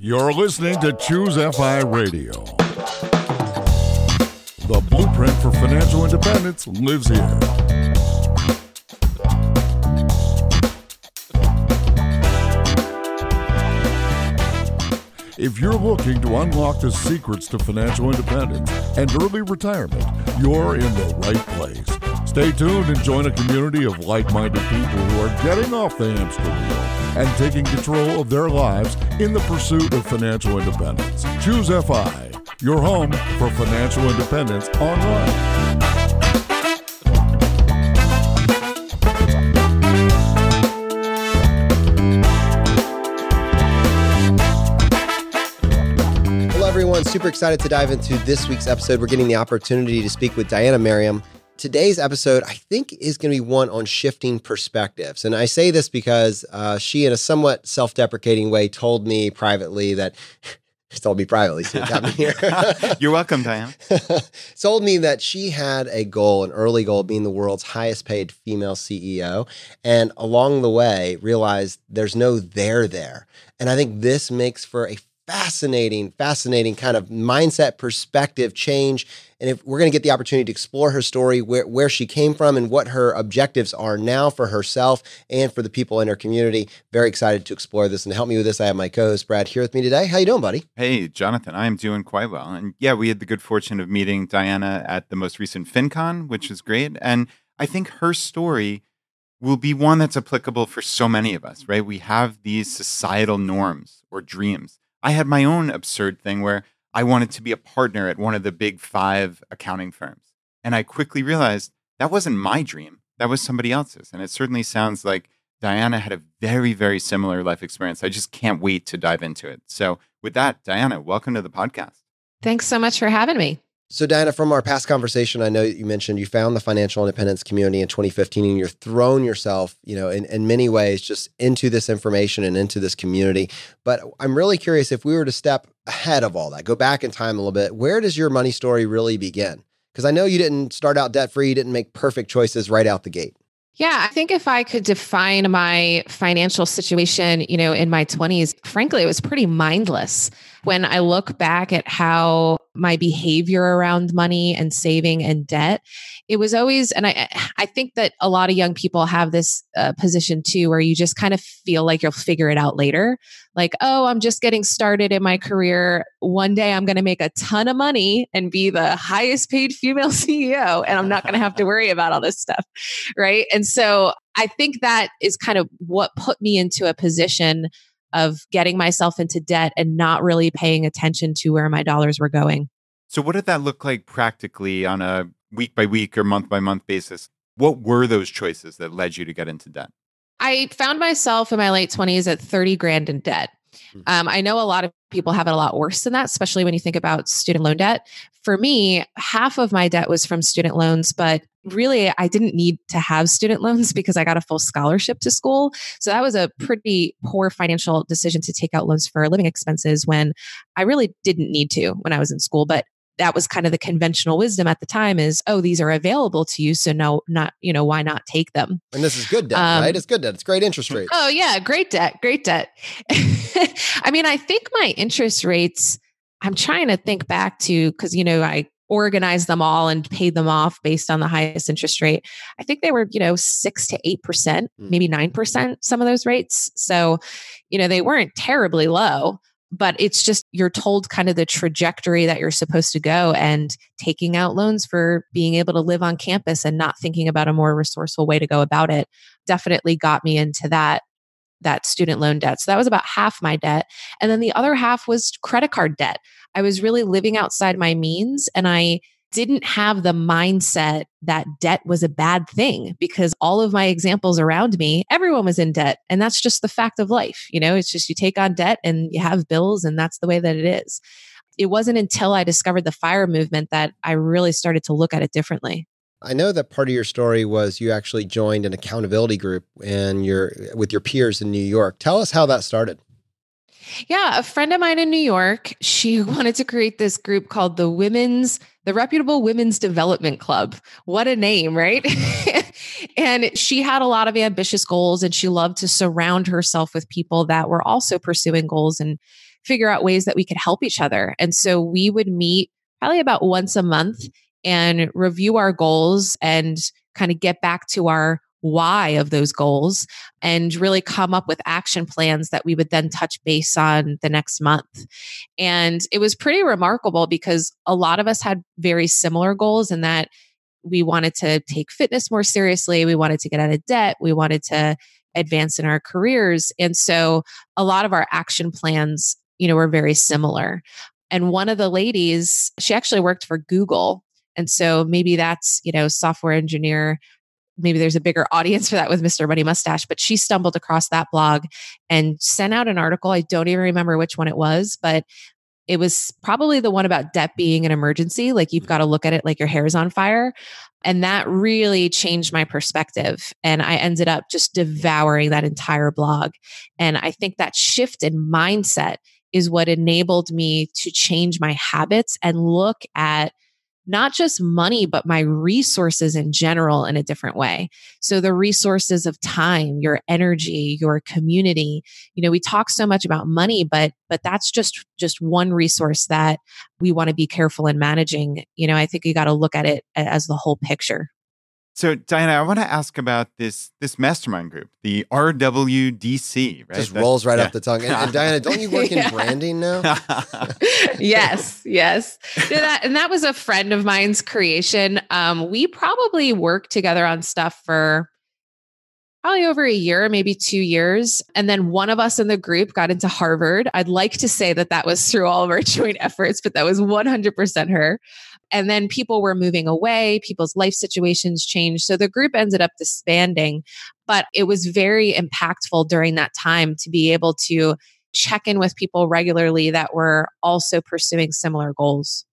You're listening to Choose FI Radio. The blueprint for financial independence lives here. If you're looking to unlock the secrets to financial independence and early retirement, you're in the right place. Stay tuned and join a community of like minded people who are getting off the hamster wheel and taking control of their lives in the pursuit of financial independence. Choose FI, your home for financial independence online. Hello, everyone. Super excited to dive into this week's episode. We're getting the opportunity to speak with Diania Merriam. Today's episode, I think, is going to be one on shifting perspectives. And I say this because uh, she, in a somewhat self deprecating way, told me privately that. She told me privately, so got me here. You're welcome, Diania. told me that she had a goal, an early goal, being the world's highest paid female CEO. And along the way, realized there's no there there. And I think this makes for a fascinating, fascinating kind of mindset perspective change. And if we're going to get the opportunity to explore her story, where, where she came from, and what her objectives are now for herself and for the people in her community, very excited to explore this. And help me with this, I have my co-host Brad here with me today. How you doing, buddy? Hey, Jonathan. I am doing quite well. And yeah, we had the good fortune of meeting Diania at the most recent FinCon, which is great. And I think her story will be one that's applicable for so many of us, right? We have these societal norms or dreams I had my own absurd thing where I wanted to be a partner at one of the big five accounting firms. And I quickly realized that wasn't my dream, that was somebody else's. And it certainly sounds like Diania had a very, very similar life experience. I just can't wait to dive into it. So, with that, Diania, welcome to the podcast. Thanks so much for having me. So, Diania, from our past conversation, I know you mentioned you found the financial independence community in 2015 and you're thrown yourself, you know, in, in many ways just into this information and into this community. But I'm really curious if we were to step ahead of all that, go back in time a little bit, where does your money story really begin? Because I know you didn't start out debt free, you didn't make perfect choices right out the gate. Yeah, I think if I could define my financial situation, you know, in my 20s, frankly, it was pretty mindless. When I look back at how my behavior around money and saving and debt, it was always, and I, I think that a lot of young people have this uh, position too, where you just kind of feel like you'll figure it out later. Like, oh, I'm just getting started in my career. One day I'm going to make a ton of money and be the highest paid female CEO, and I'm not going to have to worry about all this stuff. Right. And so I think that is kind of what put me into a position of getting myself into debt and not really paying attention to where my dollars were going. So, what did that look like practically on a week by week or month by month basis? What were those choices that led you to get into debt? I found myself in my late 20s at 30 grand in debt. Hmm. Um, I know a lot of people have it a lot worse than that, especially when you think about student loan debt. For me, half of my debt was from student loans, but really I didn't need to have student loans because I got a full scholarship to school. So that was a pretty poor financial decision to take out loans for living expenses when I really didn't need to when I was in school. But that was kind of the conventional wisdom at the time is, oh, these are available to you. So no, not, you know, why not take them? And this is good debt, um, right? It's good debt. It's great interest rates. Oh yeah. Great debt. Great debt. I mean, I think my interest rates, I'm trying to think back to, cause you know, I organized them all and paid them off based on the highest interest rate. I think they were, you know, six to 8%, mm. maybe 9%, some of those rates. So, you know, they weren't terribly low but it's just you're told kind of the trajectory that you're supposed to go and taking out loans for being able to live on campus and not thinking about a more resourceful way to go about it definitely got me into that that student loan debt. So that was about half my debt. And then the other half was credit card debt. I was really living outside my means and I didn't have the mindset that debt was a bad thing because all of my examples around me, everyone was in debt. And that's just the fact of life. You know, it's just you take on debt and you have bills, and that's the way that it is. It wasn't until I discovered the fire movement that I really started to look at it differently. I know that part of your story was you actually joined an accountability group and you're with your peers in New York. Tell us how that started. Yeah, a friend of mine in New York, she wanted to create this group called the Women's the Reputable Women's Development Club. What a name, right? and she had a lot of ambitious goals and she loved to surround herself with people that were also pursuing goals and figure out ways that we could help each other. And so we would meet probably about once a month and review our goals and kind of get back to our why of those goals and really come up with action plans that we would then touch base on the next month. And it was pretty remarkable because a lot of us had very similar goals in that we wanted to take fitness more seriously, we wanted to get out of debt, we wanted to advance in our careers. And so a lot of our action plans, you know, were very similar. And one of the ladies, she actually worked for Google. And so maybe that's, you know, software engineer maybe there's a bigger audience for that with Mr. Money Mustache, but she stumbled across that blog and sent out an article. I don't even remember which one it was, but it was probably the one about debt being an emergency. Like you've mm-hmm. got to look at it like your hair is on fire. And that really changed my perspective. And I ended up just devouring that entire blog. And I think that shift in mindset is what enabled me to change my habits and look at not just money, but my resources in general in a different way. So the resources of time, your energy, your community, you know, we talk so much about money, but, but that's just, just one resource that we want to be careful in managing. You know, I think you got to look at it as the whole picture. So, Diania, I want to ask about this this mastermind group, the RWDC. Right, just That's, rolls right yeah. off the tongue. And, and Diania, don't you work in yeah. branding now? yes, yes. that, and that was a friend of mine's creation. Um, we probably worked together on stuff for probably over a year, maybe two years. And then one of us in the group got into Harvard. I'd like to say that that was through all of our joint efforts, but that was 100% her. And then people were moving away, people's life situations changed. So the group ended up disbanding, but it was very impactful during that time to be able to check in with people regularly that were also pursuing similar goals.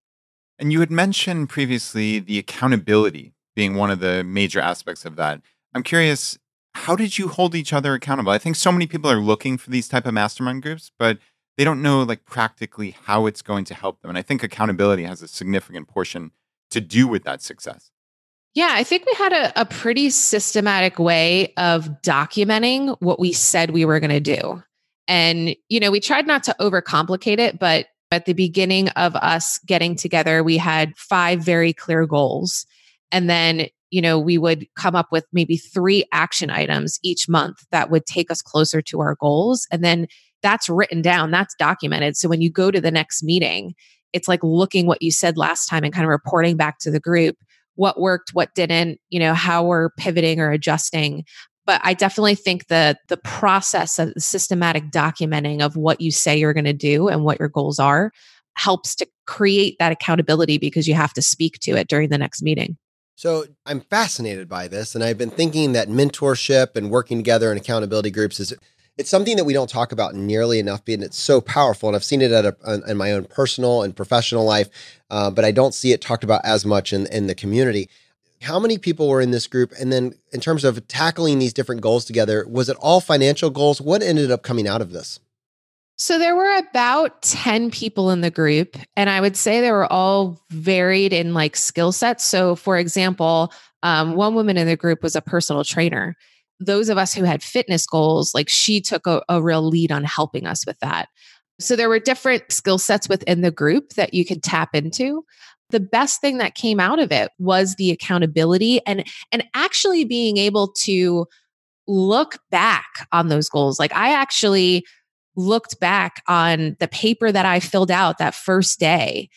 And you had mentioned previously the accountability being one of the major aspects of that. I'm curious, how did you hold each other accountable? I think so many people are looking for these type of mastermind groups, but they don't know like practically how it's going to help them. And I think accountability has a significant portion to do with that success. Yeah, I think we had a, a pretty systematic way of documenting what we said we were going to do. And, you know, we tried not to overcomplicate it, but at the beginning of us getting together, we had five very clear goals. And then, you know, we would come up with maybe three action items each month that would take us closer to our goals. And then that's written down, that's documented. So when you go to the next meeting, it's like looking what you said last time and kind of reporting back to the group what worked, what didn't, you know, how we're pivoting or adjusting. But I definitely think that the process of the systematic documenting of what you say you're going to do and what your goals are helps to create that accountability because you have to speak to it during the next meeting. So I'm fascinated by this, and I've been thinking that mentorship and working together in accountability groups is it's something that we don't talk about nearly enough, and it's so powerful. And I've seen it at a, in my own personal and professional life, uh, but I don't see it talked about as much in, in the community. How many people were in this group? And then, in terms of tackling these different goals together, was it all financial goals? What ended up coming out of this? So there were about 10 people in the group, and I would say they were all varied in like skill sets. So, for example, um, one woman in the group was a personal trainer those of us who had fitness goals, like she took a, a real lead on helping us with that. So there were different skill sets within the group that you could tap into. The best thing that came out of it was the accountability and and actually being able to look back on those goals. Like I actually looked back on the paper that I filled out that first day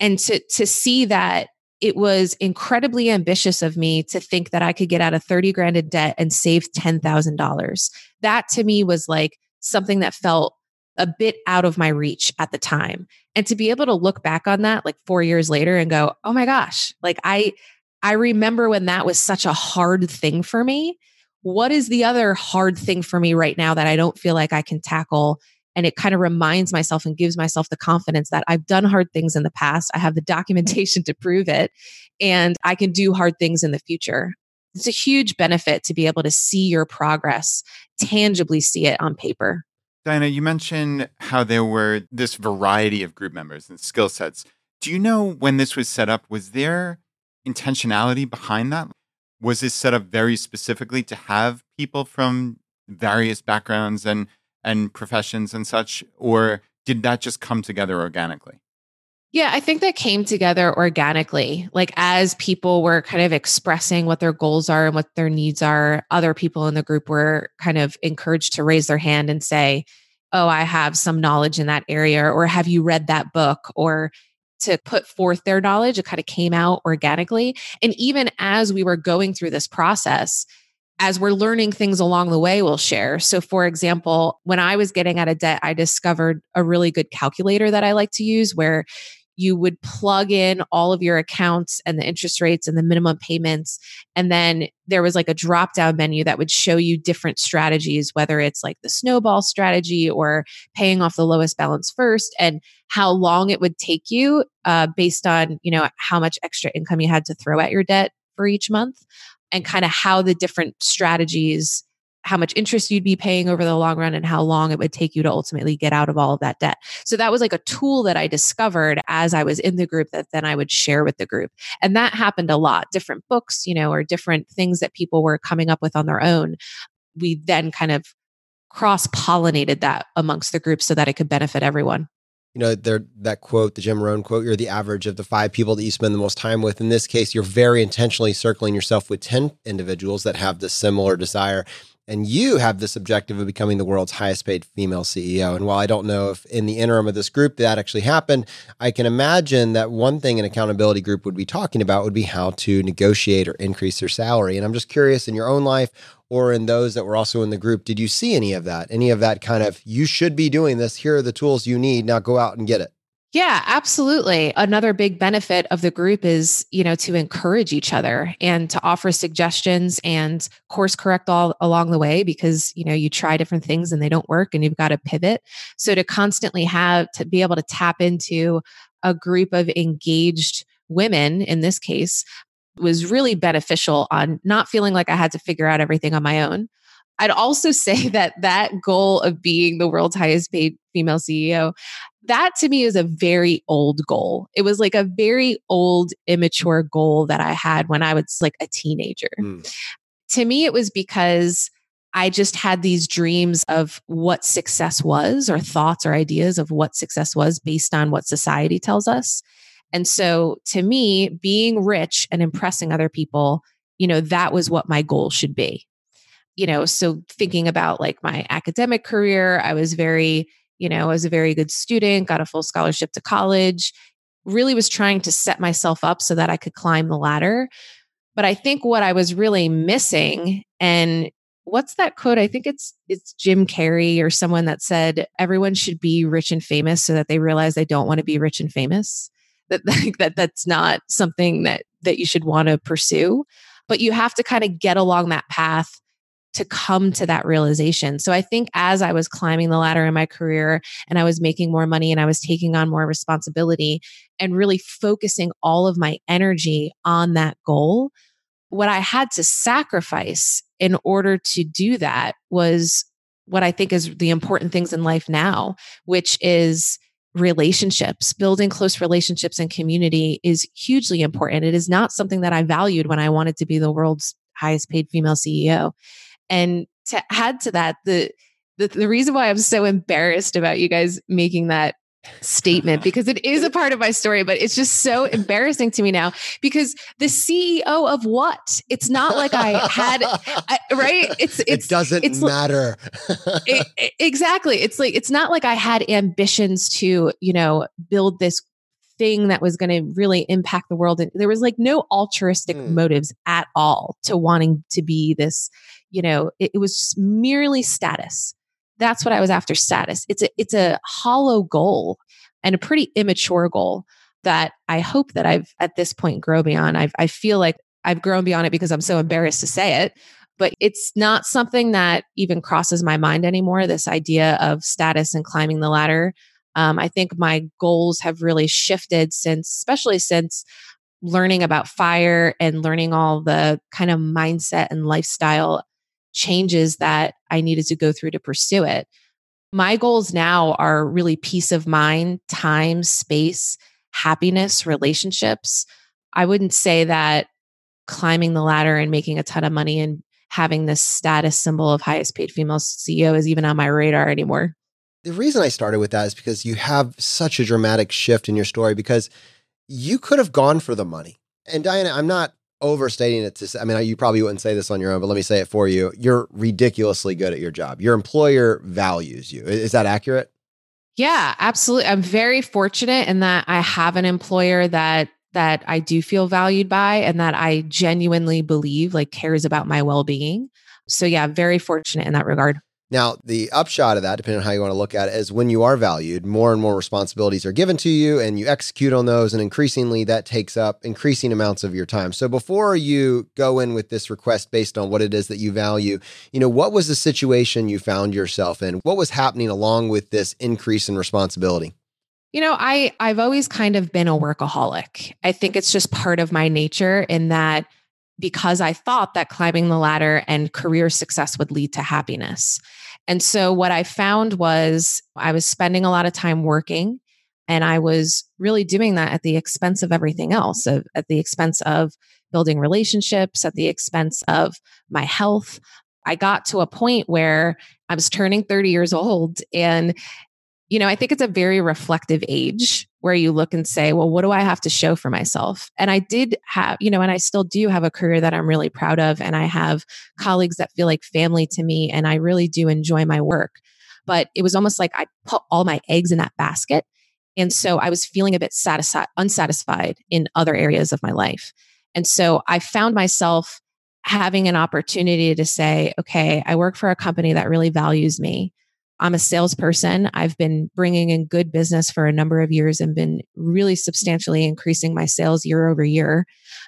and to to see that it was incredibly ambitious of me to think that I could get out of 30 grand in debt and save $10,000. That to me was like something that felt a bit out of my reach at the time. And to be able to look back on that like 4 years later and go, "Oh my gosh, like I I remember when that was such a hard thing for me. What is the other hard thing for me right now that I don't feel like I can tackle and it kind of reminds myself and gives myself the confidence that I've done hard things in the past. I have the documentation to prove it and I can do hard things in the future. It's a huge benefit to be able to see your progress, tangibly see it on paper. Diania, you mentioned how there were this variety of group members and skill sets. Do you know when this was set up? Was there intentionality behind that? Was this set up very specifically to have people from various backgrounds and and professions and such? Or did that just come together organically? Yeah, I think that came together organically. Like as people were kind of expressing what their goals are and what their needs are, other people in the group were kind of encouraged to raise their hand and say, Oh, I have some knowledge in that area, or have you read that book? Or to put forth their knowledge, it kind of came out organically. And even as we were going through this process, as we're learning things along the way, we'll share. So, for example, when I was getting out of debt, I discovered a really good calculator that I like to use where you would plug in all of your accounts and the interest rates and the minimum payments. And then there was like a drop down menu that would show you different strategies, whether it's like the snowball strategy or paying off the lowest balance first and how long it would take you uh, based on, you know, how much extra income you had to throw at your debt for each month and kind of how the different strategies how much interest you'd be paying over the long run and how long it would take you to ultimately get out of all of that debt. So that was like a tool that I discovered as I was in the group that then I would share with the group. And that happened a lot. Different books, you know, or different things that people were coming up with on their own. We then kind of cross pollinated that amongst the group so that it could benefit everyone you know, that quote, the Jim Rohn quote, you're the average of the five people that you spend the most time with. In this case, you're very intentionally circling yourself with 10 individuals that have this similar desire. And you have this objective of becoming the world's highest paid female CEO. And while I don't know if in the interim of this group that actually happened, I can imagine that one thing an accountability group would be talking about would be how to negotiate or increase their salary. And I'm just curious in your own life or in those that were also in the group, did you see any of that? Any of that kind of, you should be doing this. Here are the tools you need. Now go out and get it. Yeah, absolutely. Another big benefit of the group is, you know, to encourage each other and to offer suggestions and course correct all along the way because, you know, you try different things and they don't work and you've got to pivot. So to constantly have to be able to tap into a group of engaged women in this case was really beneficial on not feeling like I had to figure out everything on my own. I'd also say that that goal of being the world's highest paid female CEO, that to me is a very old goal. It was like a very old, immature goal that I had when I was like a teenager. Mm. To me, it was because I just had these dreams of what success was, or thoughts or ideas of what success was based on what society tells us. And so to me, being rich and impressing other people, you know, that was what my goal should be. You know, so thinking about like my academic career, I was very you know, I was a very good student, got a full scholarship to college, really was trying to set myself up so that I could climb the ladder. But I think what I was really missing and what's that quote? I think it's it's Jim Carrey or someone that said everyone should be rich and famous so that they realize they don't want to be rich and famous. That that that's not something that that you should want to pursue. But you have to kind of get along that path to come to that realization. So I think as I was climbing the ladder in my career and I was making more money and I was taking on more responsibility and really focusing all of my energy on that goal, what I had to sacrifice in order to do that was what I think is the important things in life now, which is relationships. Building close relationships and community is hugely important. It is not something that I valued when I wanted to be the world's highest paid female CEO. And to add to that, the, the, the reason why I'm so embarrassed about you guys making that statement because it is a part of my story, but it's just so embarrassing to me now because the CEO of what? It's not like I had, I, right? It's, it's, it doesn't it's, matter. it, it, exactly. It's like, it's not like I had ambitions to, you know, build this thing that was going to really impact the world. And there was like no altruistic mm. motives at all to wanting to be this, you know, it, it was merely status. That's what I was after status. It's a, it's a hollow goal and a pretty immature goal that I hope that I've at this point grow beyond. I've, I feel like I've grown beyond it because I'm so embarrassed to say it, but it's not something that even crosses my mind anymore. This idea of status and climbing the ladder. Um, I think my goals have really shifted since, especially since learning about fire and learning all the kind of mindset and lifestyle changes that I needed to go through to pursue it. My goals now are really peace of mind, time, space, happiness, relationships. I wouldn't say that climbing the ladder and making a ton of money and having this status symbol of highest paid female CEO is even on my radar anymore. the reason I started with that is because you have such a dramatic shift in your story because you could have gone for the money. And Diania, I'm not overstating it to say, I mean, you probably wouldn't say this on your own, but let me say it for you. You're ridiculously good at your job. Your employer values you. Is that accurate? Yeah, absolutely. I'm very fortunate in that I have an employer that that I do feel valued by and that I genuinely believe like cares about my well-being. So yeah, very fortunate in that regard. Now, the upshot of that, depending on how you want to look at it, is when you are valued, more and more responsibilities are given to you and you execute on those. And increasingly, that takes up increasing amounts of your time. So before you go in with this request based on what it is that you value, you know, what was the situation you found yourself in? What was happening along with this increase in responsibility? You know, I I've always kind of been a workaholic. I think it's just part of my nature in that because I thought that climbing the ladder and career success would lead to happiness. And so what I found was I was spending a lot of time working and I was really doing that at the expense of everything else, of, at the expense of building relationships, at the expense of my health. I got to a point where I was turning 30 years old and you know, I think it's a very reflective age where you look and say, well, what do I have to show for myself? And I did have, you know, and I still do have a career that I'm really proud of. And I have colleagues that feel like family to me. And I really do enjoy my work. But it was almost like I put all my eggs in that basket. And so I was feeling a bit satisfied, unsatisfied in other areas of my life. And so I found myself having an opportunity to say, okay, I work for a company that really values me. I'm a salesperson. I've been bringing in good business for a number of years and been really substantially increasing my sales year over year.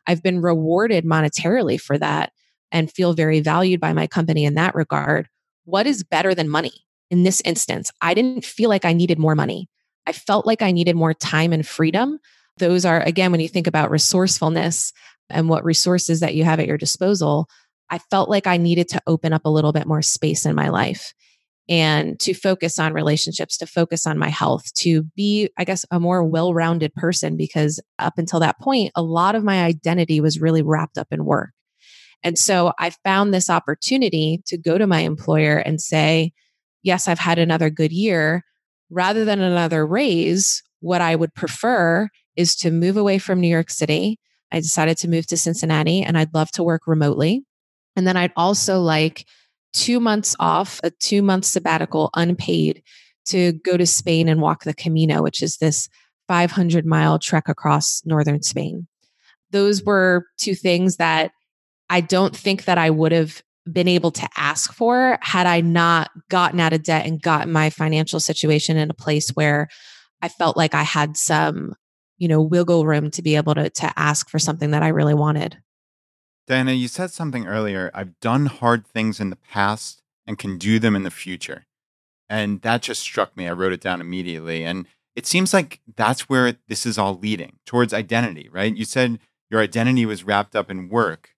I've been rewarded monetarily for that and feel very valued by my company in that regard. What is better than money in this instance? I didn't feel like I needed more money. I felt like I needed more time and freedom. Those are, again, when you think about resourcefulness and what resources that you have at your disposal, I felt like I needed to open up a little bit more space in my life and to focus on relationships, to focus on my health, to be, I guess, a more well rounded person because up until that point, a lot of my identity was really wrapped up in work. And so I found this opportunity to go to my employer and say, Yes, I've had another good year. Rather than another raise, what I would prefer is to move away from New York City. I decided to move to Cincinnati and I'd love to work remotely. And then I'd also like two months off, a two month sabbatical, unpaid, to go to Spain and walk the Camino, which is this 500 mile trek across northern Spain. Those were two things that I don't think that I would have been able to ask for had I not gotten out of debt and gotten my financial situation in a place where I felt like I had some, you know, wiggle room to be able to to ask for something that I really wanted. Diania, you said something earlier. I've done hard things in the past and can do them in the future. And that just struck me. I wrote it down immediately. And it seems like that's where this is all leading towards identity, right? You said your identity was wrapped up in work,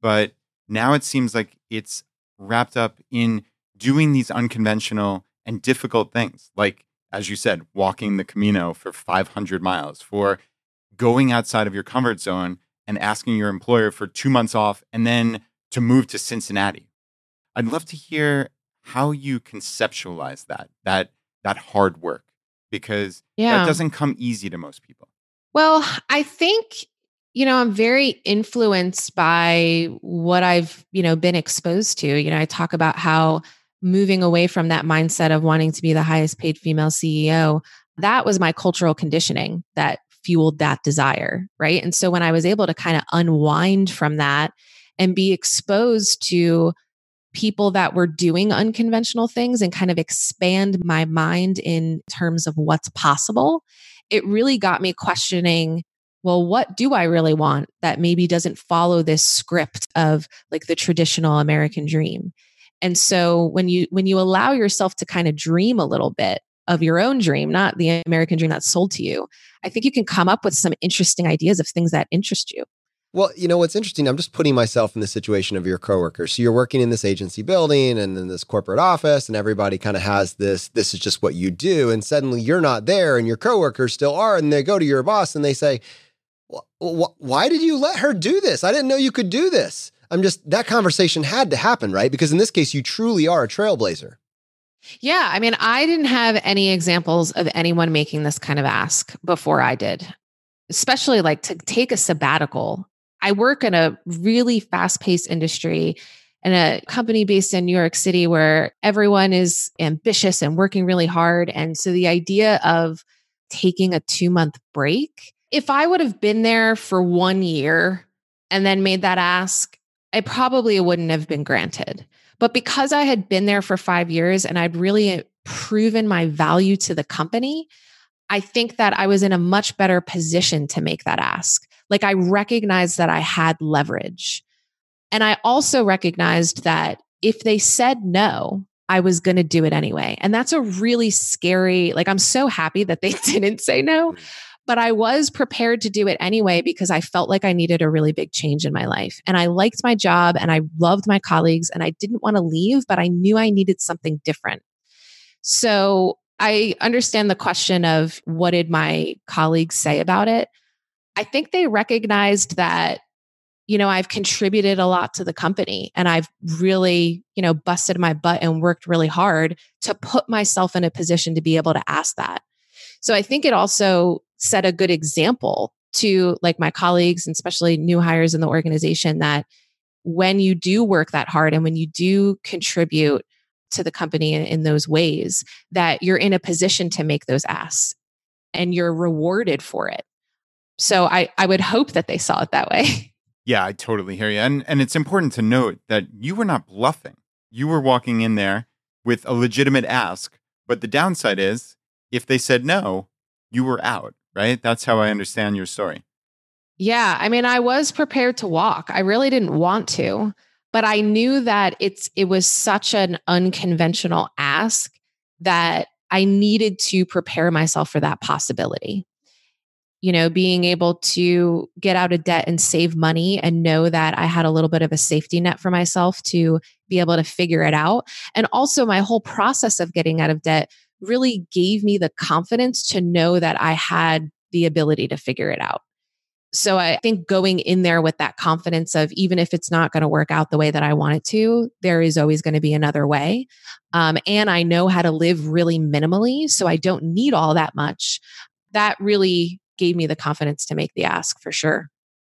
but now it seems like it's wrapped up in doing these unconventional and difficult things, like, as you said, walking the Camino for 500 miles, for going outside of your comfort zone and asking your employer for two months off and then to move to Cincinnati. I'd love to hear how you conceptualize that, that, that hard work, because yeah. that doesn't come easy to most people. Well, I think, you know, I'm very influenced by what I've, you know, been exposed to. You know, I talk about how moving away from that mindset of wanting to be the highest paid female CEO, that was my cultural conditioning that fueled that desire. Right. And so when I was able to kind of unwind from that and be exposed to people that were doing unconventional things and kind of expand my mind in terms of what's possible, it really got me questioning well, what do I really want that maybe doesn't follow this script of like the traditional American dream? And so when you when you allow yourself to kind of dream a little bit of your own dream, not the American dream that's sold to you, I think you can come up with some interesting ideas of things that interest you. Well, you know what's interesting? I'm just putting myself in the situation of your coworkers. So you're working in this agency building and in this corporate office, and everybody kind of has this. This is just what you do, and suddenly you're not there, and your coworkers still are, and they go to your boss and they say, "Why did you let her do this? I didn't know you could do this." I'm just that conversation had to happen, right? Because in this case, you truly are a trailblazer. Yeah. I mean, I didn't have any examples of anyone making this kind of ask before I did, especially like to take a sabbatical. I work in a really fast paced industry in a company based in New York City where everyone is ambitious and working really hard. And so the idea of taking a two month break, if I would have been there for one year and then made that ask, I probably wouldn't have been granted. But because I had been there for five years and I'd really proven my value to the company, I think that I was in a much better position to make that ask. Like I recognized that I had leverage. And I also recognized that if they said no, I was going to do it anyway. And that's a really scary, like, I'm so happy that they didn't say no, mm. But I was prepared to do it anyway because I felt like I needed a really big change in my life. And I liked my job and I loved my colleagues and I didn't want to leave, but I knew I needed something different. So I understand the question of what did my colleagues say about it? I think they recognized that you know, I've contributed a lot to the company and I've really, you know, busted my butt and worked really hard to put myself in a position to be able to ask that. So I think it also set a good example to like my colleagues and especially new hires in the organization that when you do work that hard and when you do contribute to the company in, in those ways that you're in a position to make those asks and you're rewarded for it. So I I would hope that they saw it that way. Yeah, I totally hear you. And and it's important to note that you were not bluffing. You were walking in there with a legitimate ask. But the downside is if they said no, you were out, right? That's how I mm-hmm. understand your story. Yeah, I mean, I was prepared to walk. I really didn't want to, but I knew that it's it was such an unconventional ask that I needed to prepare myself for that possibility you know, being able to get out of debt and save money and know that I had a little bit of a safety net for myself to be able to figure it out. And also, my whole process of getting out of debt really gave me the confidence to know that I had the ability to figure it out. So I think going in there with that confidence of even if it's not going to work out the way that I want it to, there is always going to be another way. Um, and I know how to live really minimally. So I don't need all that much. That really gave me the confidence to make the ask for sure.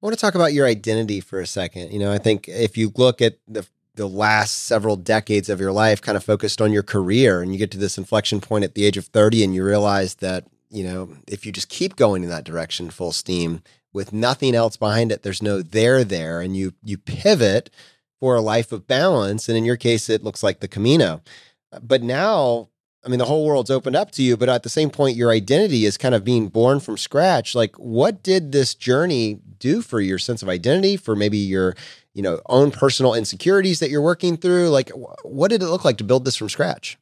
I want to talk about your identity for a second. You know, I think if you look at the the last several decades of your life kind of focused on your career and you get to this inflection point at the age of 30 and you realize that, you know, if you just keep going in that direction full steam with nothing else behind it, there's no there there and you you pivot for a life of balance and in your case it looks like the Camino. But now I mean, the whole world's opened up to you, but at the same point, your identity is kind of being born from scratch. Like, what did this journey do for your sense of identity, for maybe your, you know, own personal insecurities that you're working through? Like, what did it look like to build this from scratch?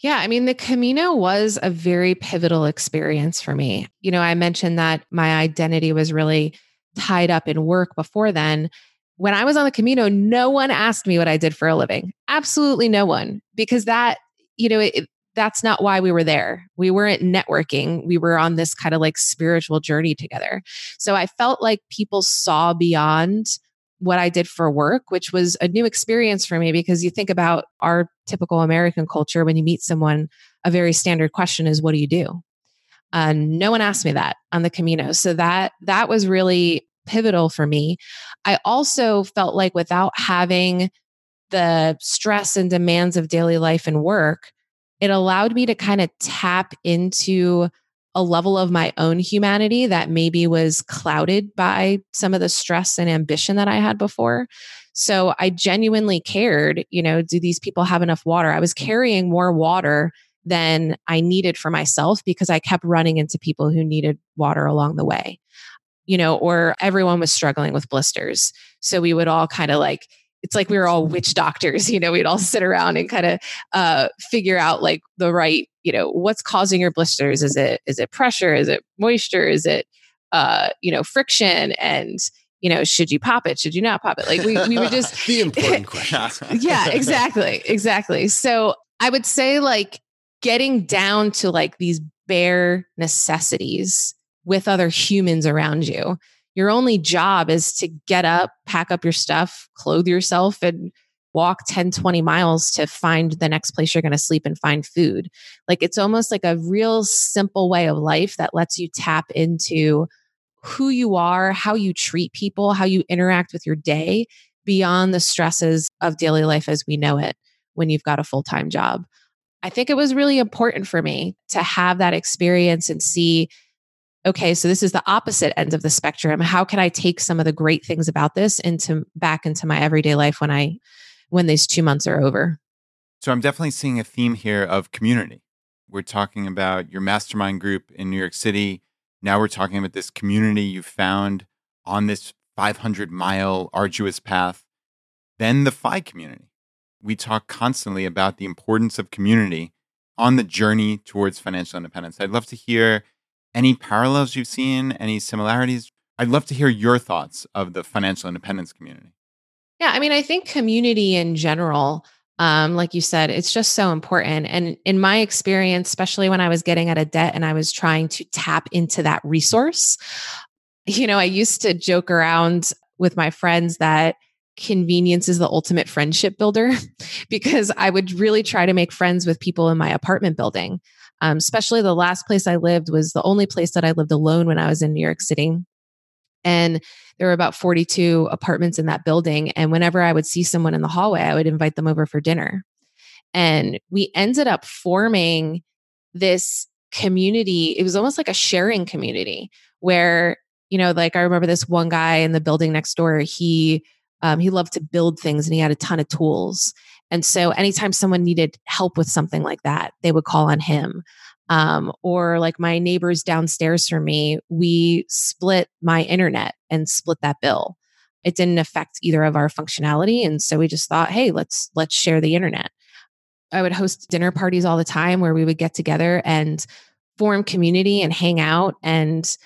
Yeah, I mean, the Camino was a very pivotal experience for me. You know, I mentioned that my identity was really tied up in work before then. When I was on the Camino, no one asked me what I did for a living. Absolutely no one, because that, you know, it, that's not why we were there. We weren't networking. We were on this kind of like spiritual journey together. So I felt like people saw beyond what I did for work, which was a new experience for me because you think about our typical American culture when you meet someone, a very standard question is, What do you do? Uh, no one asked me that on the Camino. So that that was really pivotal for me. I also felt like without having the stress and demands of daily life and work, it allowed me to kind of tap into a level of my own humanity that maybe was clouded by some of the stress and ambition that I had before. So I genuinely cared, you know, do these people have enough water? I was carrying more water than I needed for myself because I kept running into people who needed water along the way, you know, or everyone was struggling with blisters. So we would all kind of like, it's like we were all witch doctors you know we'd all sit around and kind of uh, figure out like the right you know what's causing your blisters? Is it is it pressure? Is it moisture? Is it uh, you know friction? And you know should you pop it? Should you not pop it? Like we, we were just the important questions. Yeah exactly exactly. So i would say like getting down to like these bare necessities with other humans around you your only job is to get up, pack up your stuff, clothe yourself, and walk 10, 20 miles to find the next place you're going to sleep and find food. Like it's almost like a real simple way of life that lets you tap into who you are, how you treat people, how you interact with your day beyond the stresses of daily life as we know it when you've got a full time job. I think it was really important for me to have that experience and see okay, so this is the opposite end of the spectrum. How can I take some of the great things about this into back into my everyday life when I when these 2 months are over? So I'm definitely seeing a theme here of community. We're talking about your mastermind group in New York City. Now we're talking about this community you found on this 500 mile arduous path. Then the FI community. We talk constantly about the importance of community on the journey towards financial independence. I'd love to hear any parallels you've seen, any similarities? I'd love to hear your thoughts of the financial independence community. Yeah, I mean, I think community in general, um, like you said, it's just so important. And in my experience, especially when I was getting out of debt and I was trying to tap into that resource, you know, I used to joke around with my friends that convenience is the ultimate friendship builder because I would really try to make friends with people in my apartment building. Um, especially the last place I lived was the only place that I lived alone when I was in New York City. And there were about 42 apartments in that building. And whenever I would see someone in the hallway, I would invite them over for dinner. And we ended up forming this community. It was almost like a sharing community where, you know, like I remember this one guy in the building next door, he, um, he loved to build things and he had a ton of tools. And so anytime someone needed help with something like that, they would call on him. Um, or like my neighbors downstairs from me, we split my internet and split that bill. It didn't affect either of our functionality. And so we just thought, hey, let's let's share the internet. I would host dinner parties all the time where we would get together and form community and hang out and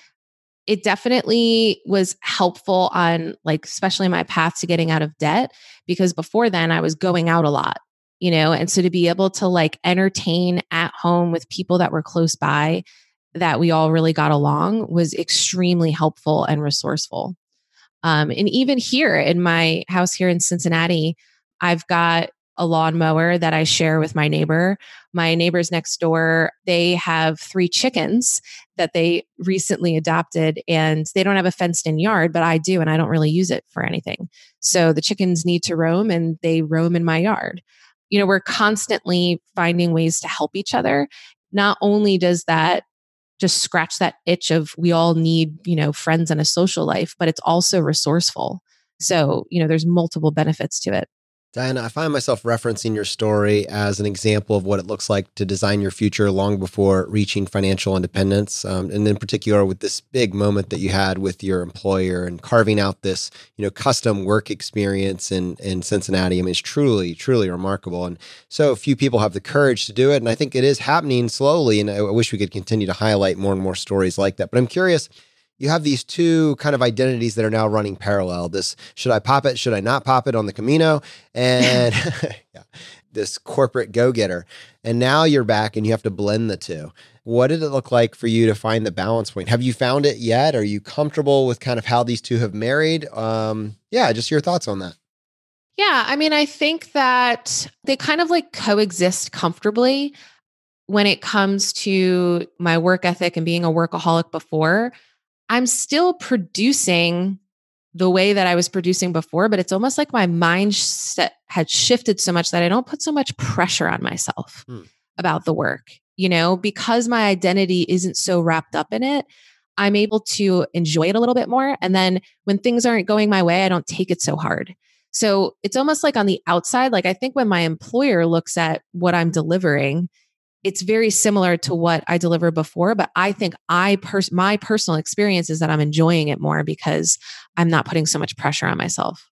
it definitely was helpful on like especially my path to getting out of debt because before then I was going out a lot you know and so to be able to like entertain at home with people that were close by that we all really got along was extremely helpful and resourceful. Um, and even here in my house here in Cincinnati I've got a lawnmower that I share with my neighbor. My neighbors next door, they have three chickens that they recently adopted and they don't have a fenced in yard, but I do and I don't really use it for anything. So the chickens need to roam and they roam in my yard. You know, we're constantly finding ways to help each other. Not only does that just scratch that itch of we all need, you know, friends and a social life, but it's also resourceful. So, you know, there's multiple benefits to it. Diania, I find myself referencing your story as an example of what it looks like to design your future long before reaching financial independence. Um, and in particular, with this big moment that you had with your employer and carving out this, you know, custom work experience in, in Cincinnati. I mean, it's truly, truly remarkable. And so few people have the courage to do it. And I think it is happening slowly. And I wish we could continue to highlight more and more stories like that. But I'm curious you have these two kind of identities that are now running parallel. This should I pop it? Should I not pop it on the Camino? And yeah, this corporate go getter. And now you're back and you have to blend the two. What did it look like for you to find the balance point? Have you found it yet? Are you comfortable with kind of how these two have married? Um, yeah, just your thoughts on that. Yeah, I mean, I think that they kind of like coexist comfortably when it comes to my work ethic and being a workaholic before. I'm still producing the way that I was producing before, but it's almost like my mindset had shifted so much that I don't put so much pressure on myself hmm. about the work. You know, because my identity isn't so wrapped up in it, I'm able to enjoy it a little bit more. And then when things aren't going my way, I don't take it so hard. So it's almost like on the outside, like I think when my employer looks at what I'm delivering, it's very similar to what I delivered before, but I think I pers- my personal experience is that I'm enjoying it more because I'm not putting so much pressure on myself.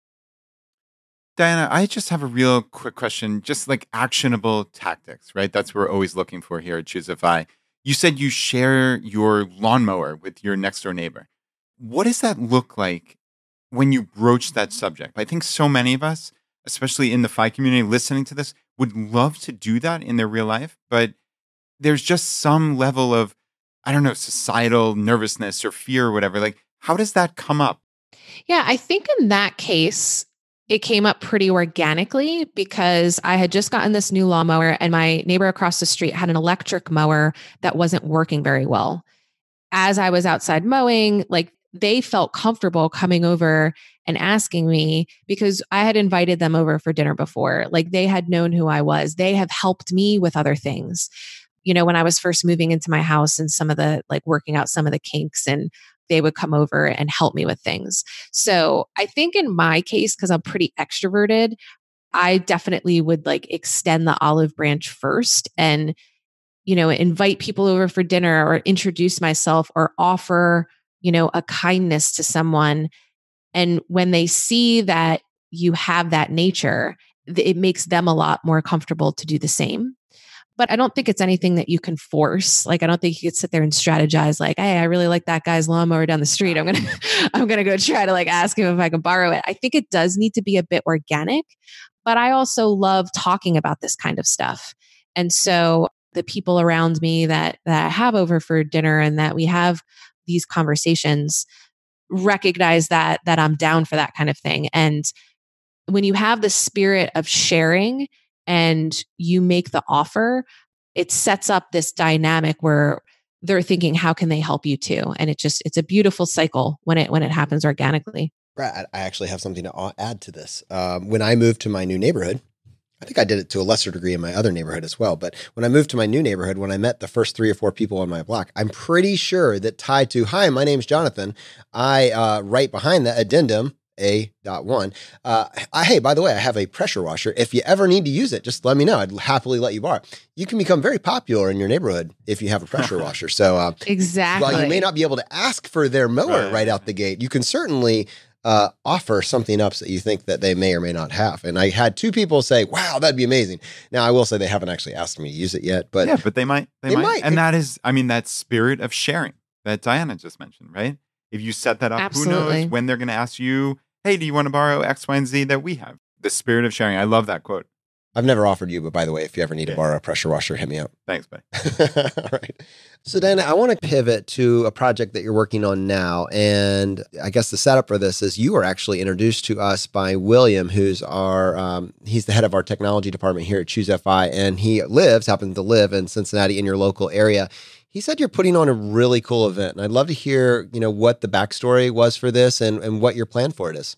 Diania, I just have a real quick question, just like actionable tactics, right? That's what we're always looking for here at ChooseFI. You said you share your lawnmower with your next door neighbor. What does that look like when you broach that subject? I think so many of us, especially in the FI community listening to this, would love to do that in their real life, but there's just some level of, I don't know, societal nervousness or fear or whatever. Like, how does that come up? Yeah, I think in that case, it came up pretty organically because I had just gotten this new lawnmower and my neighbor across the street had an electric mower that wasn't working very well. As I was outside mowing, like they felt comfortable coming over and asking me because I had invited them over for dinner before. Like they had known who I was. They have helped me with other things. You know, when I was first moving into my house and some of the like working out some of the kinks and they would come over and help me with things. So I think in my case, because I'm pretty extroverted, I definitely would like extend the olive branch first and, you know, invite people over for dinner or introduce myself or offer, you know, a kindness to someone. And when they see that you have that nature, it makes them a lot more comfortable to do the same but I don't think it's anything that you can force. Like, I don't think you could sit there and strategize like, Hey, I really like that guy's lawnmower down the street. I'm going to, I'm going to go try to like ask him if I can borrow it. I think it does need to be a bit organic, but I also love talking about this kind of stuff. And so the people around me that, that I have over for dinner and that we have these conversations recognize that, that I'm down for that kind of thing. And when you have the spirit of sharing and you make the offer, it sets up this dynamic where they're thinking how can they help you too and it just it's a beautiful cycle when it when it happens organically Brad, I actually have something to add to this. Um, when I moved to my new neighborhood, I think I did it to a lesser degree in my other neighborhood as well. But when I moved to my new neighborhood, when I met the first three or four people on my block, I'm pretty sure that tied to, hi, my name's Jonathan, I, uh, right behind that addendum, a dot one. Uh, I, hey, by the way, I have a pressure washer. If you ever need to use it, just let me know. I'd happily let you borrow. You can become very popular in your neighborhood if you have a pressure washer. So uh, exactly, while you may not be able to ask for their mower right, right out the gate, you can certainly uh, offer something up that you think that they may or may not have. And I had two people say, "Wow, that'd be amazing." Now I will say they haven't actually asked me to use it yet, but yeah, but they might. They, they might. might. And that is, I mean, that spirit of sharing that Diania just mentioned, right? If you set that up, Absolutely. who knows when they're going to ask you hey, do you want to borrow X, Y, and Z that we have? The spirit of sharing. I love that quote. I've never offered you, but by the way, if you ever need to borrow a pressure washer, hit me up. Thanks, buddy. All right. So, Diania, I want to pivot to a project that you're working on now. And I guess the setup for this is you were actually introduced to us by William, who's our, um, he's the head of our technology department here at ChooseFI. And he lives, happens to live in Cincinnati in your local area he said you're putting on a really cool event and i'd love to hear you know what the backstory was for this and, and what your plan for it is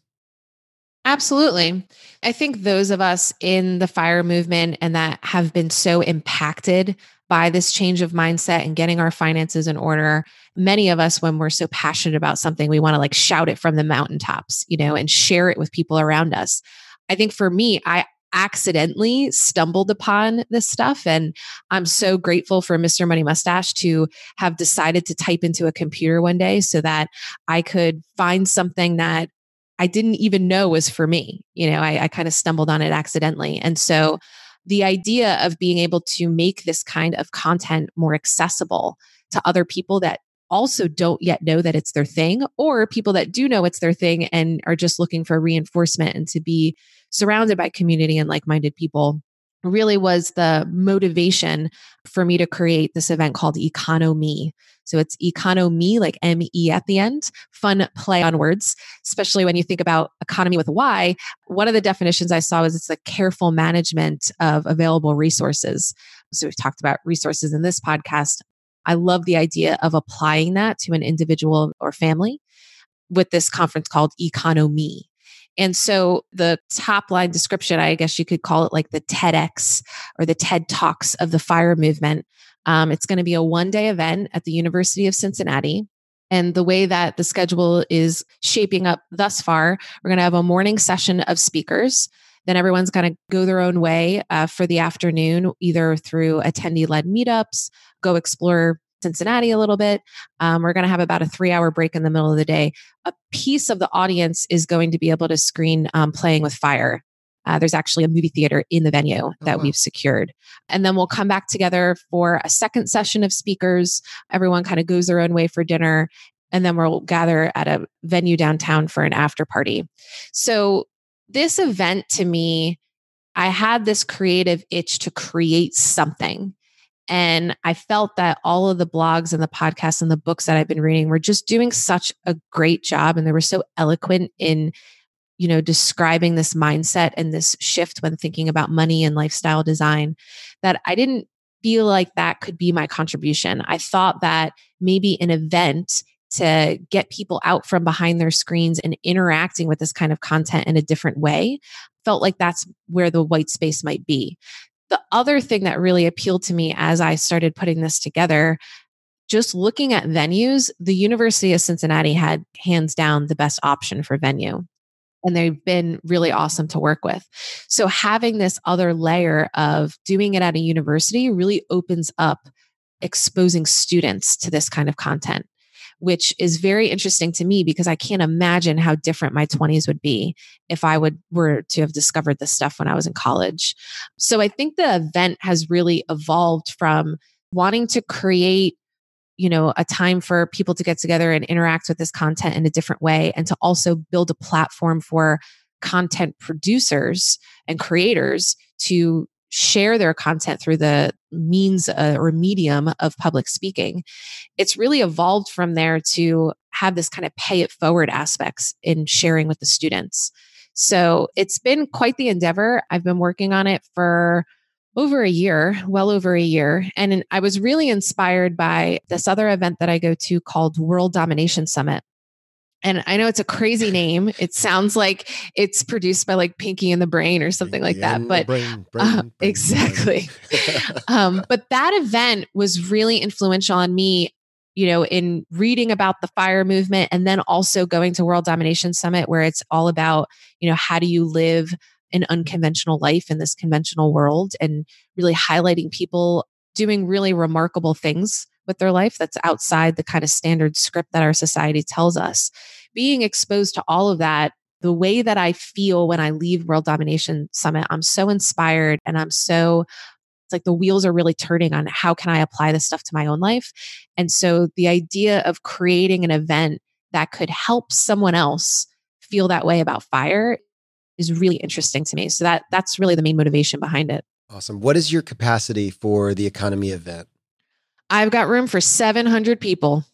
absolutely i think those of us in the fire movement and that have been so impacted by this change of mindset and getting our finances in order many of us when we're so passionate about something we want to like shout it from the mountaintops you know and share it with people around us i think for me i accidentally stumbled upon this stuff. And I'm so grateful for Mr. Money Mustache to have decided to type into a computer one day so that I could find something that I didn't even know was for me. You know, I, I kind of stumbled on it accidentally. And so the idea of being able to make this kind of content more accessible to other people that also don't yet know that it's their thing, or people that do know it's their thing and are just looking for reinforcement and to be surrounded by community and like minded people really was the motivation for me to create this event called EconoMe. So it's EconoMe, like M E at the end, fun play on words, especially when you think about economy with a Y. One of the definitions I saw was it's the careful management of available resources. So we've talked about resources in this podcast. I love the idea of applying that to an individual or family with this conference called EconoMe. And so the top line description, I guess you could call it like the TEDx or the TED Talks of the fire movement. Um, it's going to be a one day event at the University of Cincinnati. And the way that the schedule is shaping up thus far, we're going to have a morning session of speakers. Then everyone's going to go their own way uh, for the afternoon, either through attendee led meetups, go explore Cincinnati a little bit. Um, we're going to have about a three hour break in the middle of the day. A piece of the audience is going to be able to screen um, Playing with Fire. Uh, there's actually a movie theater in the venue oh, that wow. we've secured. And then we'll come back together for a second session of speakers. Everyone kind of goes their own way for dinner. And then we'll gather at a venue downtown for an after party. So, this event to me, I had this creative itch to create something and I felt that all of the blogs and the podcasts and the books that I've been reading were just doing such a great job. And they were so eloquent in you know, describing this mindset and this shift when thinking about money and lifestyle design that I didn't feel like that could be my contribution. I thought that maybe an event to get people out from behind their screens and interacting with this kind of content in a different way felt like that's where the white space might be. The other thing that really appealed to me as I started putting this together, just looking at venues, the University of Cincinnati had hands down the best option for venue. And they've been really awesome to work with. So, having this other layer of doing it at a university really opens up exposing students to this kind of content which is very interesting to me because I can't imagine how different my 20s would be if I would were to have discovered this stuff when I was in college. So I think the event has really evolved from wanting to create you know a time for people to get together and interact with this content in a different way and to also build a platform for content producers and creators to share their content through the means uh, or medium of public speaking, it's really evolved from there to have this kind of pay it forward aspects in sharing with the students. So it's been quite the endeavor. I've been working on it for over a year, well over a year. And I was really inspired by this other event that I go to called World Domination Summit. And I know it's a crazy name. It sounds like it's produced by like Pinky and the Brain or something like that. But brain, brain, uh, brain, exactly. um, but that event was really influential on me, you know, in reading about the fire movement and then also going to World Domination Summit, where it's all about, you know, how do you live an unconventional life in this conventional world and really highlighting people doing really remarkable things with their life that's outside the kind of standard script that our society tells us. Being exposed to all of that, the way that I feel when I leave World Domination Summit, I'm so inspired and I'm so it's like the wheels are really turning on how can I apply this stuff to my own life. And so the idea of creating an event that could help someone else feel that way about fire is really interesting to me. So that that's really the main motivation behind it. Awesome. What is your capacity for the EconoMe event? I've got room for 700 people.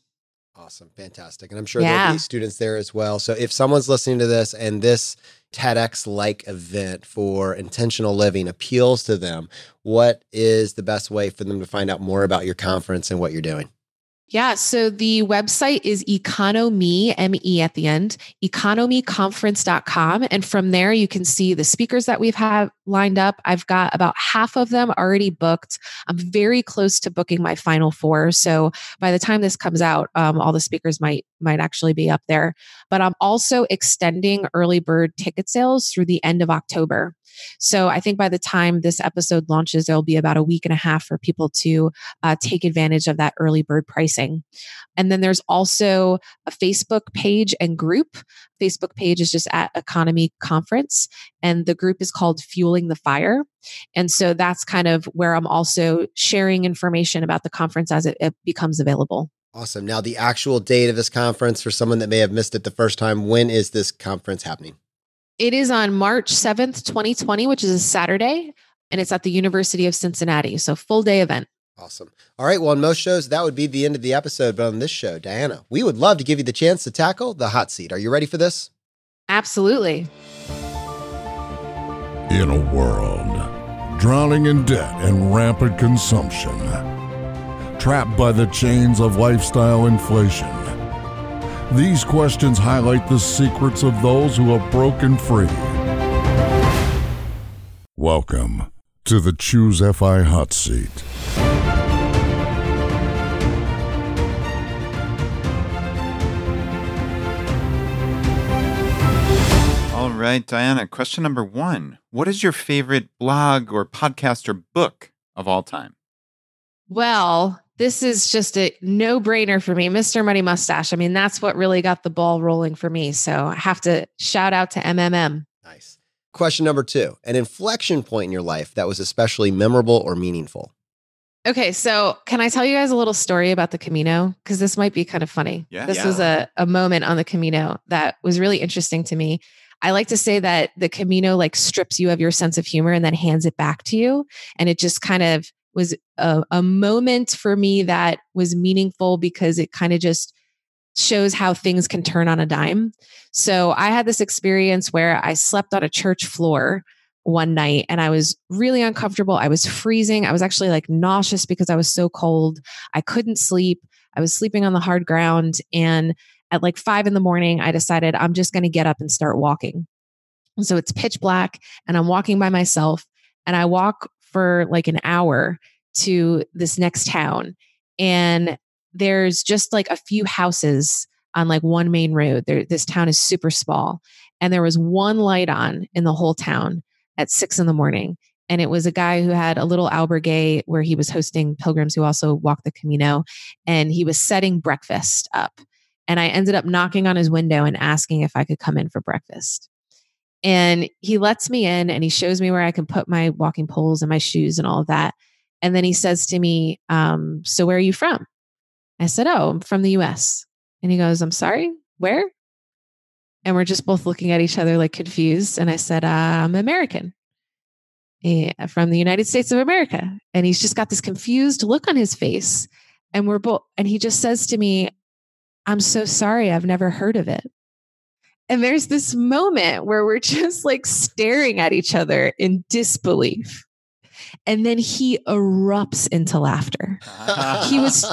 Awesome. Fantastic. And I'm sure yeah. there'll be students there as well. So if someone's listening to this and this TEDx like event for intentional living appeals to them, what is the best way for them to find out more about your conference and what you're doing? Yeah. So the website is EconoMe, M E at the end, economeconference.com. And from there, you can see the speakers that we've had lined up. I've got about half of them already booked. I'm very close to booking my final four. So by the time this comes out, um, all the speakers might, might actually be up there. But I'm also extending early bird ticket sales through the end of October. So I think by the time this episode launches, there'll be about a week and a half for people to uh, take advantage of that early bird pricing. And then there's also a Facebook page and group. Facebook page is just at EconoMe Conference, and the group is called Fueling the Fire. And so that's kind of where I'm also sharing information about the conference as it, it becomes available. Awesome. Now, the actual date of this conference for someone that may have missed it the first time, when is this conference happening? It is on March 7th, 2020, which is a Saturday, and it's at the University of Cincinnati. So, full day event. Awesome. All right. Well, on most shows, that would be the end of the episode. But on this show, Diania, we would love to give you the chance to tackle the hot seat. Are you ready for this? Absolutely. In a world drowning in debt and rampant consumption, trapped by the chains of lifestyle inflation, these questions highlight the secrets of those who have broken free. Welcome to the ChooseFI Hot Seat. All right, Diania, question number one What is your favorite blog or podcast or book of all time? Well, this is just a no brainer for me. Mr. Money Mustache. I mean, that's what really got the ball rolling for me. So I have to shout out to MMM. Nice. Question number two an inflection point in your life that was especially memorable or meaningful. Okay, so can I tell you guys a little story about the Camino? Because this might be kind of funny. Yeah, this yeah. was a, a moment on the Camino that was really interesting to me. I like to say that the Camino like strips you of your sense of humor and then hands it back to you. And it just kind of was a, a moment for me that was meaningful because it kind of just shows how things can turn on a dime. So I had this experience where I slept on a church floor one night and I was really uncomfortable. I was freezing. I was actually like nauseous because I was so cold. I couldn't sleep. I was sleeping on the hard ground. And at like five in the morning, I decided I'm just going to get up and start walking. And so it's pitch black and I'm walking by myself and I walk for like an hour to this next town. And there's just like a few houses on like one main road. There, this town is super small. And there was one light on in the whole town at six in the morning. And it was a guy who had a little albergue where he was hosting pilgrims who also walk the Camino. And he was setting breakfast up. And I ended up knocking on his window and asking if I could come in for breakfast. And he lets me in and he shows me where I can put my walking poles and my shoes and all of that. And then he says to me, um, So where are you from? I said, Oh, I'm from the US. And he goes, I'm sorry, where? And we're just both looking at each other like confused. And I said, I'm American eh, from the United States of America. And he's just got this confused look on his face. And we're both, and he just says to me, I'm so sorry, I've never heard of it. And there's this moment where we're just like staring at each other in disbelief. And then he erupts into laughter. he was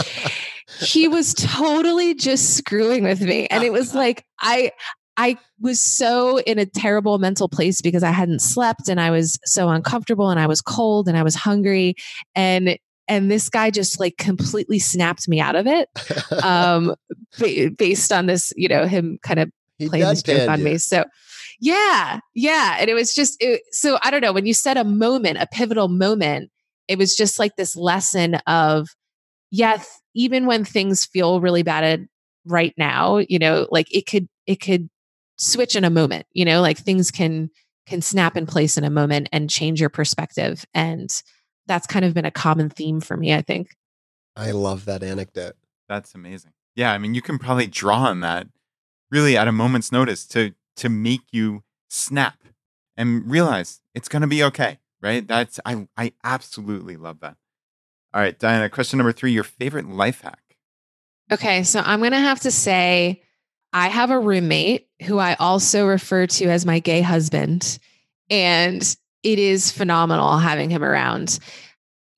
he was totally just screwing with me. And it was like I I was so in a terrible mental place because I hadn't slept and I was so uncomfortable and I was cold and I was hungry and and this guy just like completely snapped me out of it um based on this you know him kind of playing this joke on you. me. So yeah yeah and it was just it, so i don't know when you said a moment a pivotal moment it was just like this lesson of yes even when things feel really bad right now you know like it could it could switch in a moment you know like things can can snap in place in a moment and change your perspective and that's kind of been a common theme for me i think. I love that anecdote. That's amazing. Yeah i mean you can probably draw on that really at a moment's notice to to make you snap and realize it's going to be okay right that's i i absolutely love that all right diania question number 3 your favorite life hack okay so i'm going to have to say I have a roommate who I also refer to as my gay husband. And it is phenomenal having him around.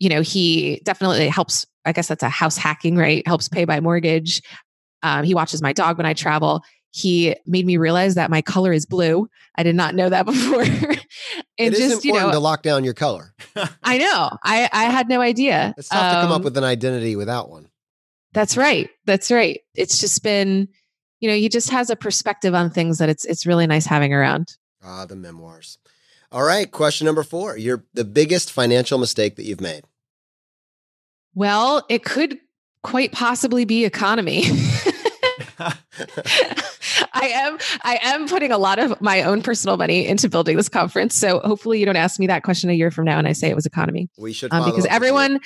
You know, he definitely helps. I guess that's a house hacking, right? Helps pay my mortgage. Um, he watches my dog when I travel. He made me realize that my color is blue. I did not know that before. and it is just, important you know, to lock down your color. I know. I, I had no idea. It's tough um, to come up um, with an identity without one. That's right. That's right. It's just been you know, he just has a perspective on things that it's it's really nice having around. Ah, the memoirs. All right, question number 4. You're the biggest financial mistake that you've made. Well, it could quite possibly be EconoMe. I am I am putting a lot of my own personal money into building this conference. So hopefully you don't ask me that question a year from now and I say it was EconoMe. We should um, because everyone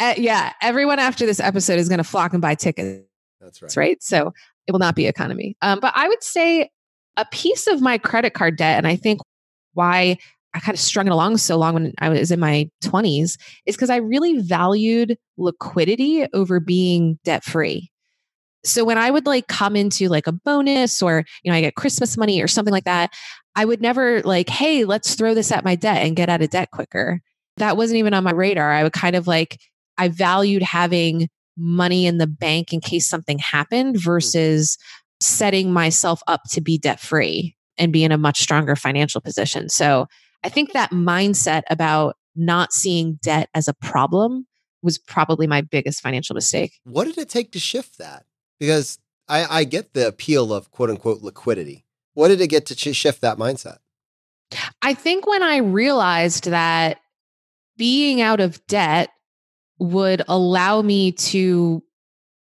uh, yeah, everyone after this episode is going to flock and buy tickets. That's right. right. So it will not be EconoMe. Um, but I would say a piece of my credit card debt, and I think why I kind of strung it along so long when I was in my 20s is because I really valued liquidity over being debt free. So when I would like come into like a bonus or, you know, I get Christmas money or something like that, I would never like, hey, let's throw this at my debt and get out of debt quicker. That wasn't even on my radar. I would kind of like, I valued having money in the bank in case something happened hmm. versus setting myself up to be debt free and be in a much stronger financial position. So I think that mindset about not seeing debt as a problem was probably my biggest financial mistake. What did it take to shift that? Because I, I get the appeal of quote unquote liquidity. What did it get to shift that mindset? I think when I realized that being out of debt would allow me to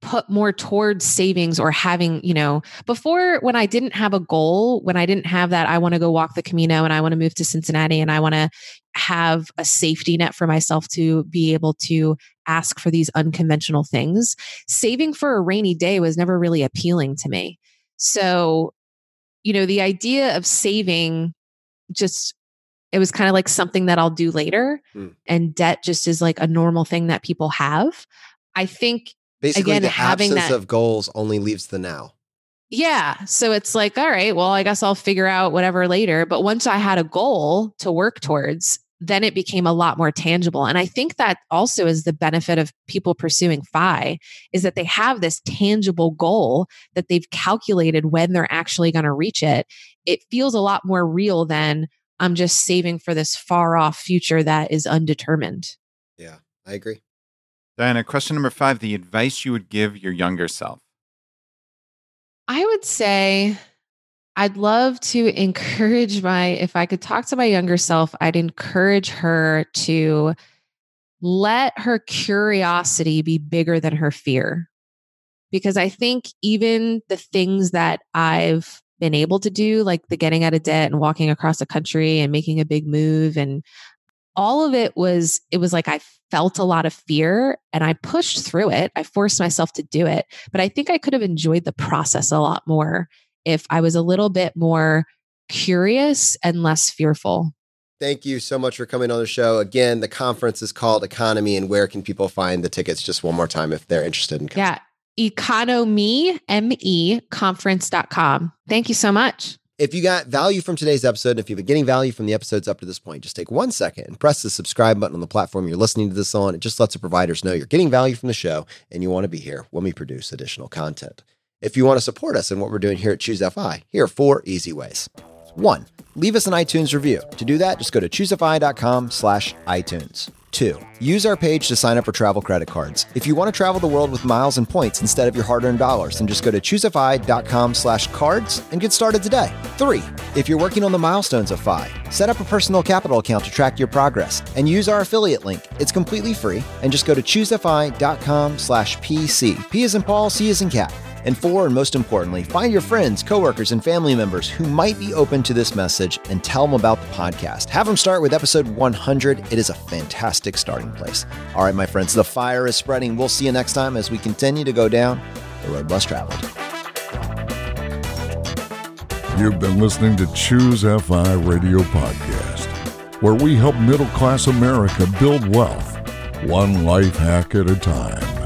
put more towards savings or having, you know, before when I didn't have a goal, when I didn't have that, I want to go walk the Camino and I want to move to Cincinnati and I want to have a safety net for myself to be able to ask for these unconventional things. Saving for a rainy day was never really appealing to me. So, you know, the idea of saving just it was kind of like something that I'll do later. Mm. And debt just is like a normal thing that people have. I think Basically, Again, the having absence that- of goals only leaves the now. Yeah. So it's like, all right, well, I guess I'll figure out whatever later. But once I had a goal to work towards, then it became a lot more tangible. And I think that also is the benefit of people pursuing FI is that they have this tangible goal that they've calculated when they're actually going to reach it. It feels a lot more real than I'm just saving for this far off future that is undetermined. Yeah, I agree. Diania, question number five the advice you would give your younger self. I would say I'd love to encourage my, if I could talk to my younger self, I'd encourage her to let her curiosity be bigger than her fear. Because I think even the things that I've been able to do, like the getting out of debt and walking across the country and making a big move, and all of it was, it was like I felt a lot of fear and I pushed through it. I forced myself to do it. But I think I could have enjoyed the process a lot more if I was a little bit more curious and less fearful. Thank you so much for coming on the show. Again, the conference is called EconoMe, and where can people find the tickets? Just one more time if they're interested in coming. Yeah. EconoMe, M-E, conference.com. Thank you so much. If you got value from today's episode, and if you've been getting value from the episodes up to this point, just take one second and press the subscribe button on the platform you're listening to this on. It just lets the providers know you're getting value from the show and you want to be here when we produce additional content. If you want to support us in what we're doing here at ChooseFI, here are four easy ways. One, leave us an iTunes review. To do that, just go to choosefi.com slash iTunes. Two, use our page to sign up for travel credit cards. If you want to travel the world with miles and points instead of your hard-earned dollars, then just go to choosefi.com slash cards and get started today. Three, if you're working on the milestones of FI, set up a personal capital account to track your progress and use our affiliate link. It's completely free and just go to choosefi.com slash PC. P is in Paul, C is in cat. And four, and most importantly, find your friends, coworkers, and family members who might be open to this message and tell them about the podcast. Have them start with episode 100. It is a fantastic place. All right, my friends, the fire is spreading. We'll see you next time as we continue to go down the road less traveled. You've been listening to ChooseFI Radio Podcast, where we help middle class America build wealth, one life hack at a time.